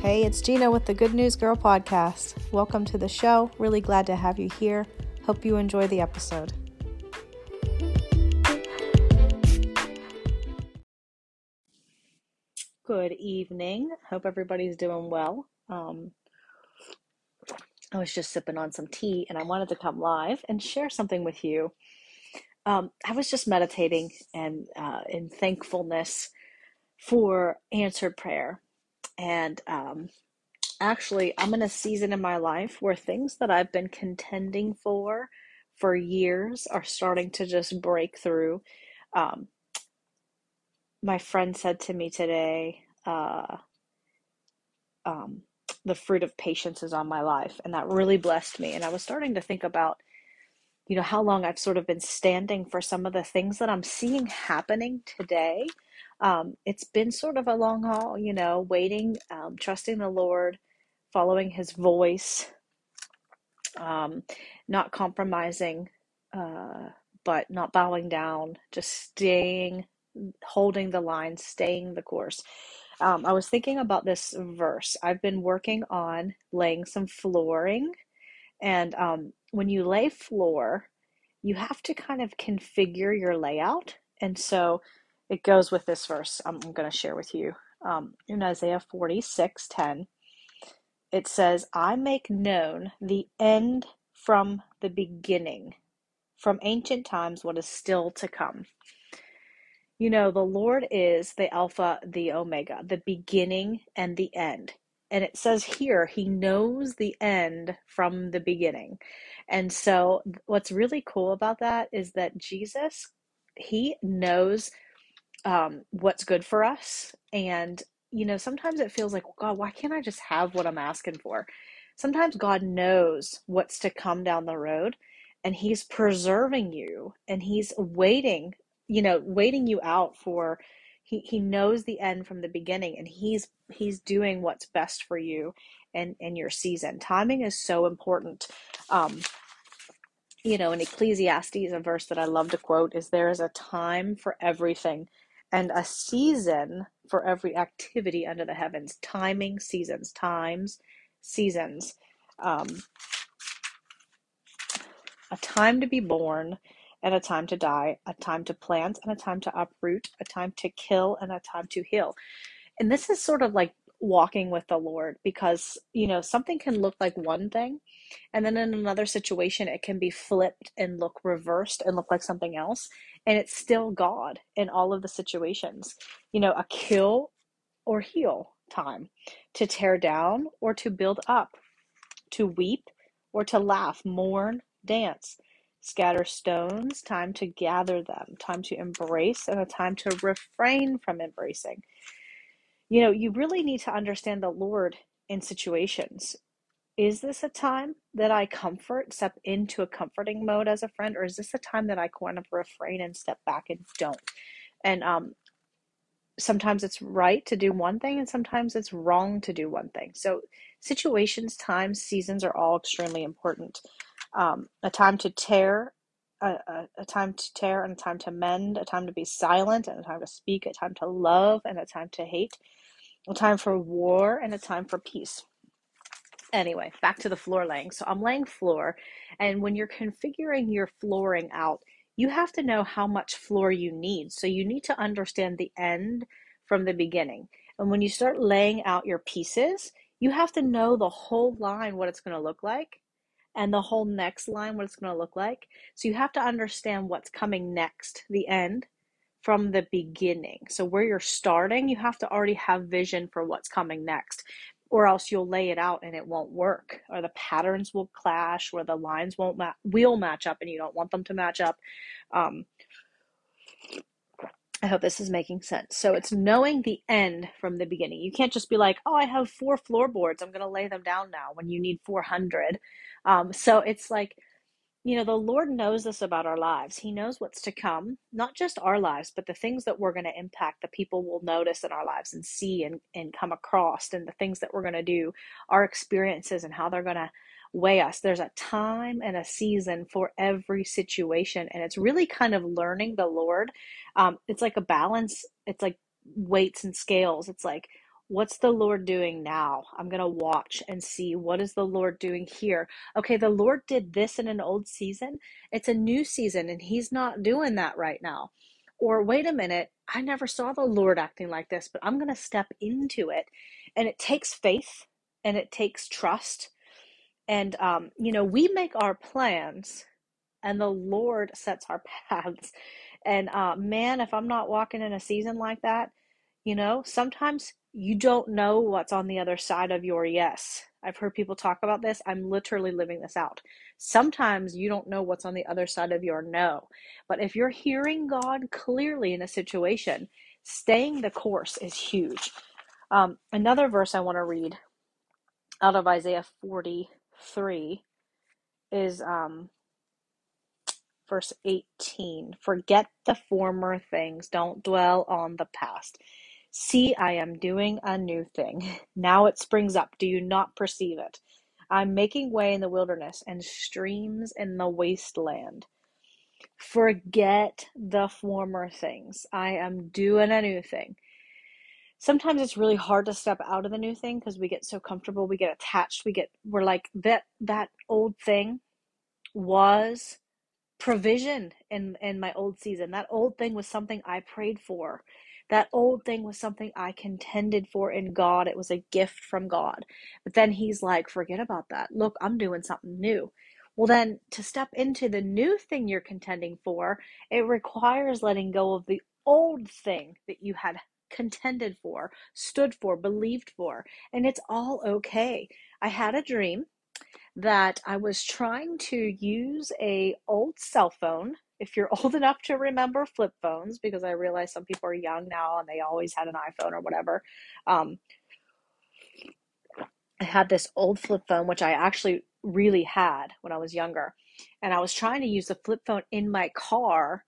Hey, it's Gina with the Good News Girl podcast. Welcome to the show. Really glad to have you here. Hope you enjoy the episode. Good evening. Hope everybody's doing well. Um, I was just sipping on some tea and I wanted to come live and share something with you. Um, I was just meditating and uh, in thankfulness for answered prayer. And um, actually, I'm in a season in my life where things that I've been contending for for years are starting to just break through. Um, my friend said to me today, uh, um, the fruit of patience is on my life. And that really blessed me. And I was starting to think about, you know, how long I've sort of been standing for some of the things that I'm seeing happening today. Um, it's been sort of a long haul, you know, waiting, um, trusting the Lord, following His voice, um, not compromising, uh, but not bowing down, just staying, holding the line, staying the course. Um, I was thinking about this verse. I've been working on laying some flooring, and um, when you lay floor, you have to kind of configure your layout. And so it goes with this verse I'm, going to share with you. Um, in Isaiah 46 10, it says, I make known the end from the beginning, from ancient times, what is still to come. You know, the Lord is the Alpha, the Omega, the beginning and the end. And it says here, He knows the end from the beginning. And so, what's really cool about that is that Jesus, He knows um, what's good for us. And, you know, sometimes it feels like, God, why can't I just have what I'm asking for? Sometimes God knows what's to come down the road and He's preserving you and He's waiting you know, waiting you out for he, he knows the end from the beginning and he's he's doing what's best for you and in your season. Timing is so important. Um, you know, in Ecclesiastes, a verse that I love to quote is there is a time for everything and a season for every activity under the heavens. Timing, seasons, times, seasons. Um, a time to be born and a time to die, a time to plant and a time to uproot, a time to kill and a time to heal. And this is sort of like walking with the Lord because, you know, something can look like one thing and then in another situation it can be flipped and look reversed and look like something else and it's still God in all of the situations. You know, a kill or heal time, to tear down or to build up, to weep or to laugh, mourn, dance scatter stones, time to gather them, time to embrace, and a time to refrain from embracing. You know, you really need to understand the Lord in situations. Is this a time that I comfort, step into a comforting mode as a friend, or is this a time that I kind of refrain and step back and don't? And um, sometimes it's right to do one thing, and sometimes it's wrong to do one thing. So, situations, times, seasons are all extremely important um, a time to tear, a, a, a, time to tear and a time to mend, a time to be silent and a time to speak, a time to love and a time to hate, a time for war and a time for peace. Anyway, back to the floor laying. So I'm laying floor, and when you're configuring your flooring out, you have to know how much floor you need. So you need to understand the end from the beginning. And when you start laying out your pieces, you have to know the whole line, what it's going to look like and the whole next line, what it's going to look like. So you have to understand what's coming next, the end, from the beginning. So where you're starting, you have to already have vision for what's coming next, or else you'll lay it out and it won't work, or the patterns will clash, or the lines won't ma- will match up, and you don't want them to match up. Um, I hope this is making sense. So it's knowing the end from the beginning. You can't just be like, oh, I have four floorboards. I'm going to lay them down now when you need 400. Um, so it's like, you know, the Lord knows this about our lives. He knows what's to come, not just our lives, but the things that we're going to impact, the people will notice in our lives and see and, and come across, and the things that we're going to do, our experiences and how they're going to weigh us. There's a time and a season for every situation. And it's really kind of learning the Lord. Um, it's like a balance, it's like weights and scales. It's like, What's the Lord doing now? I'm going to watch and see what is the Lord doing here. Okay, the Lord did this in an old season. It's a new season and he's not doing that right now. Or wait a minute, I never saw the Lord acting like this, but I'm going to step into it. And it takes faith and it takes trust. And um, you know, we make our plans and the Lord sets our paths. And uh, man, if I'm not walking in a season like that, you know, sometimes you don't know what's on the other side of your yes. I've heard people talk about this. I'm literally living this out. Sometimes you don't know what's on the other side of your no. But if you're hearing God clearly in a situation, staying the course is huge. Um, another verse I want to read out of Isaiah 43 is um, verse 18 Forget the former things, don't dwell on the past. See, I am doing a new thing. Now it springs up. Do you not perceive it? I'm making way in the wilderness and streams in the wasteland. Forget the former things. I am doing a new thing. Sometimes it's really hard to step out of the new thing because we get so comfortable, we get attached, we get we're like that that old thing was provision in in my old season that old thing was something i prayed for that old thing was something i contended for in god. It was a gift from god. But then he's like forget about that. Look i'm doing something new. Well then to step into the new thing you're contending for it requires letting go of the old thing that you had contended for stood for believed for. And it's all okay. I had a dream that I was trying to use a old cell phone. If you're old enough to remember flip phones, because I realize some people are young now and they always had an iPhone or whatever. Um, I had this old flip phone, which I actually really had when I was younger. And I was trying to use the flip phone in my car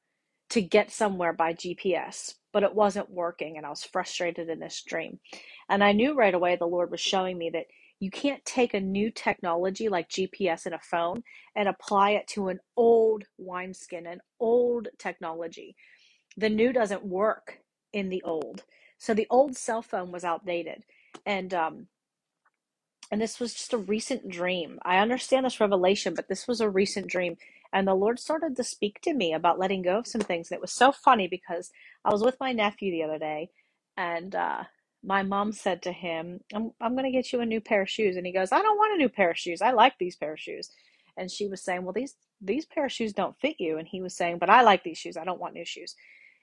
to get somewhere by GPS, but it wasn't working. And I was frustrated in this dream. And I knew right away the Lord was showing me that you can't take a new technology like GPS in a phone and apply it to an old wineskin, an old technology. The new doesn't work in the old. So the old cell phone was outdated. And um, and this was just a recent dream. I understand this revelation, but this was a recent dream. And the Lord started to speak to me about letting go of some things. And it was so funny because I was with my nephew the other day, and uh, my mom said to him, I'm, I'm going to get you a new pair of shoes. And he goes, I don't want a new pair of shoes. I like these pair of shoes. And she was saying, Well, these, these pair of shoes don't fit you. And he was saying, But I like these shoes. I don't want new shoes.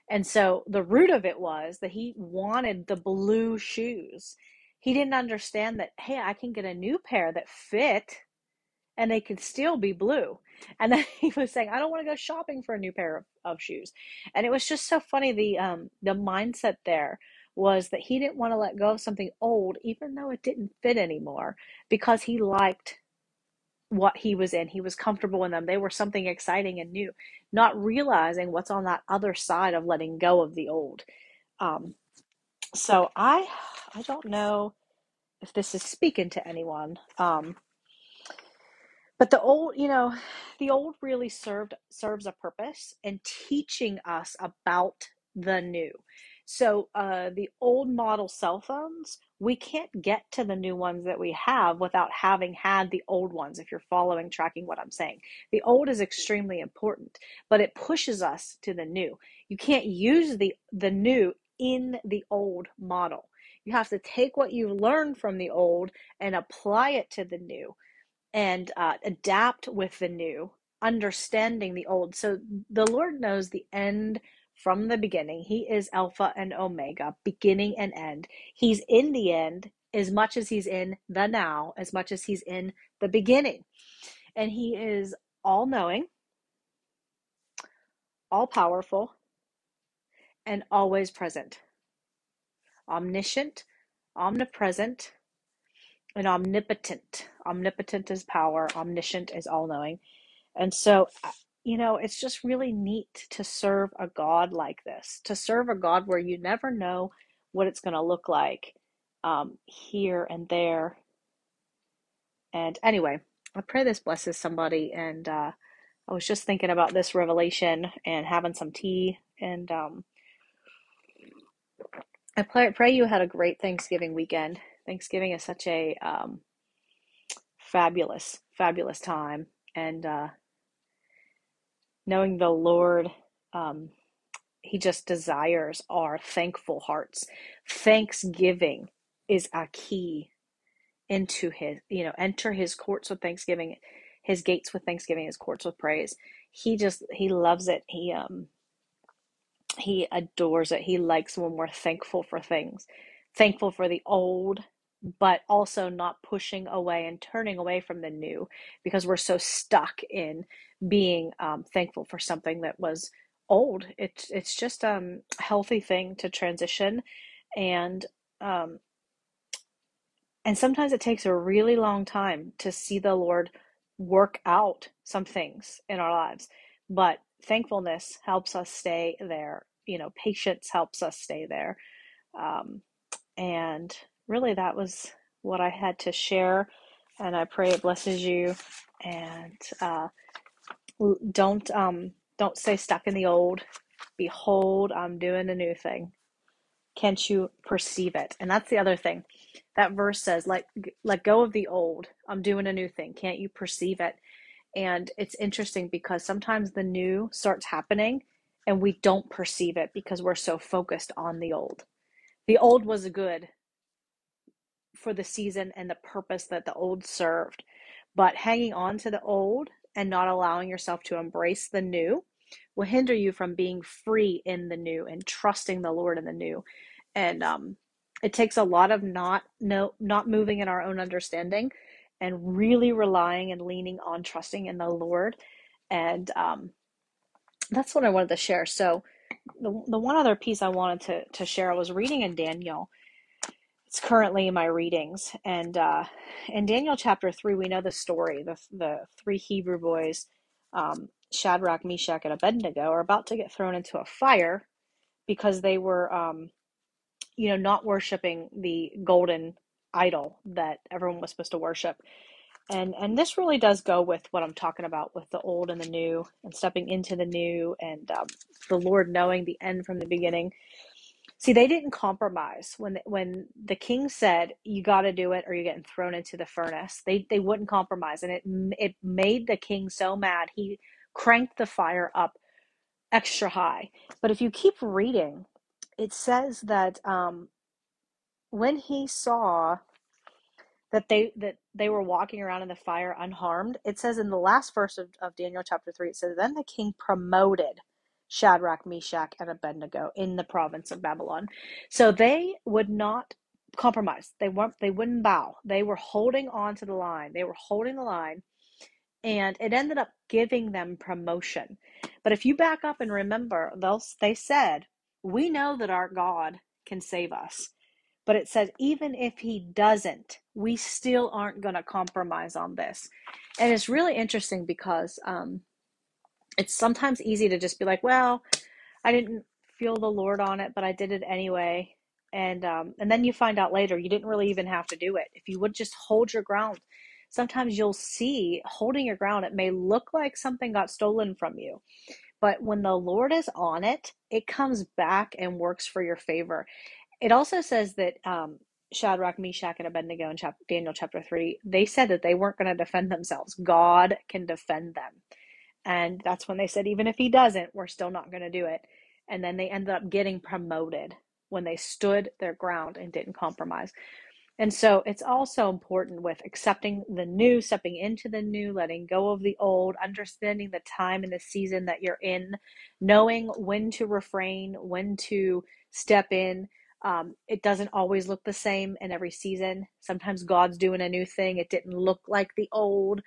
And so the root of it was that he wanted the blue shoes. He didn't understand that, hey, I can get a new pair that fit and they could still be blue. And then he was saying, I don't want to go shopping for a new pair of, of shoes. And it was just so funny the um the mindset there was that he didn't want to let go of something old, even though it didn't fit anymore, because he liked what he was in. He was comfortable in them. They were something exciting and new, not realizing what's on that other side of letting go of the old. Um, so I, I don't know if this is speaking to anyone. Um, but the old, you know, the old really served serves a purpose in teaching us about the new. So uh, the old model cell phones, we can't get to the new ones that we have without having had the old ones. If you're following, tracking what I'm saying, the old is extremely important, but it pushes us to the new. You can't use the the new in the old model. You have to take what you've learned from the old and apply it to the new, and uh, adapt with the new, understanding the old. So the Lord knows the end from the beginning. He is Alpha and Omega, beginning and end. He's in the end as much as he's in the now, as much as he's in the beginning. And he is all knowing, all powerful, and always present. Omniscient, omnipresent, and omnipotent. Omnipotent is power, omniscient is all knowing. And so you know, it's just really neat to serve a God like this, to serve a God where you never know what it's going to look like um, here and there. And anyway, I pray this blesses somebody. And uh, I was just thinking about this revelation and having some tea and um, I pray, pray you had a great Thanksgiving weekend. Thanksgiving is such a um, fabulous, fabulous time. And uh, knowing the Lord, um, He just desires our thankful hearts. Thanksgiving is a key into His, you know, enter His courts with thanksgiving, His gates with thanksgiving, His courts with praise. He just, He loves it. He, um, he adores it. He likes when we're thankful for things, thankful for the old, but also not pushing away and turning away from the new because we're so stuck in being um, thankful for something that was old. It's it's just um, a healthy thing to transition, and um, and sometimes it takes a really long time to see the Lord work out some things in our lives, but thankfulness helps us stay there. You know, patience helps us stay there. Um, and really, that was what I had to share. And I pray it blesses you. And uh, don't um, don't stay stuck in the old. Behold, I'm doing a new thing. Can't you perceive it? And that's the other thing. That verse says, "Let let go of the old. I'm doing a new thing. Can't you perceive it?" And it's interesting because sometimes the new starts happening and we don't perceive it because we're so focused on the old. The old was good for the season and the purpose that the old served. But hanging on to the old and not allowing yourself to embrace the new will hinder you from being free in the new and trusting the Lord in the new. And um, it takes a lot of not no not moving in our own understanding and really relying and leaning on trusting in the Lord. And um, that's what I wanted to share. So the, the one other piece I wanted to, to share, I was reading in Daniel it's currently in my readings. And uh, in Daniel chapter 3, we know the story. The, the three Hebrew boys, um, Shadrach, Meshach, and Abednego, are about to get thrown into a fire because they were, um, you know, not worshiping the golden idol that everyone was supposed to worship. And, and this really does go with what I'm talking about with the old and the new and stepping into the new and um, the Lord knowing the end from the beginning See, they didn't compromise when when the king said you got to do it or you're getting thrown into the furnace. They they wouldn't compromise, and it it made the king so mad. He cranked the fire up extra high. But if you keep reading, it says that um, when he saw that they that they were walking around in the fire unharmed, it says in the last verse of, of Daniel chapter three, it says, Then the king promoted Shadrach, Meshach, and Abednego in the province of Babylon. So they would not compromise. They weren't they wouldn't bow. They were holding on to the line. They were holding the line and it ended up giving them promotion. But if you back up and remember, they'll they said, "We know that our God can save us." But it says, even if he doesn't, we still aren't going to compromise on this. And it's really interesting because um, it's sometimes easy to just be like, well, I didn't feel the Lord on it, but I did it anyway. And um, and then you find out later you didn't really even have to do it. If you would just hold your ground, sometimes you'll see holding your ground. It may look like something got stolen from you, but when the Lord is on it, it comes back and works for your favor. It also says that um, Shadrach, Meshach, and Abednego in chap- Daniel chapter 3, they said that they weren't going to defend themselves. God can defend them. And that's when they said, even if he doesn't, we're still not going to do it. And then they ended up getting promoted when they stood their ground and didn't compromise. And so it's also important with accepting the new, stepping into the new, letting go of the old, understanding the time and the season that you're in, knowing when to refrain, when to step in. Um, it doesn't always look the same in every season. Sometimes God's doing a new thing. It didn't look like the old.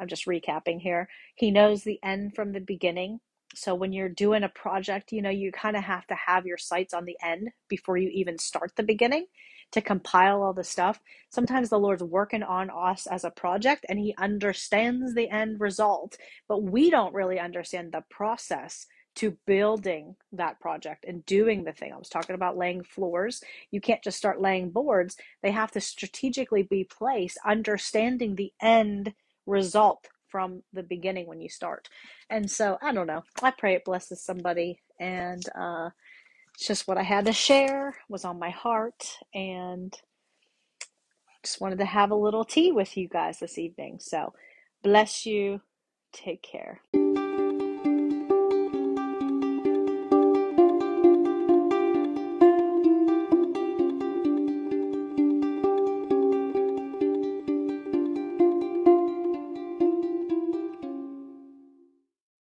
I'm just recapping here. He knows the end from the beginning. So when you're doing a project, you know, you kind of have to have your sights on the end before you even start the beginning to compile all the stuff. Sometimes the Lord's working on us as a project and he understands the end result, but we don't really understand the process to building that project and doing the thing. I was talking about laying floors. You can't just start laying boards. They have to strategically be placed, understanding the end result from the beginning when you start. And so I don't know. I pray it blesses somebody and uh it's just what I had to share, was on my heart, and just wanted to have a little tea with you guys this evening. So, bless you. Take care.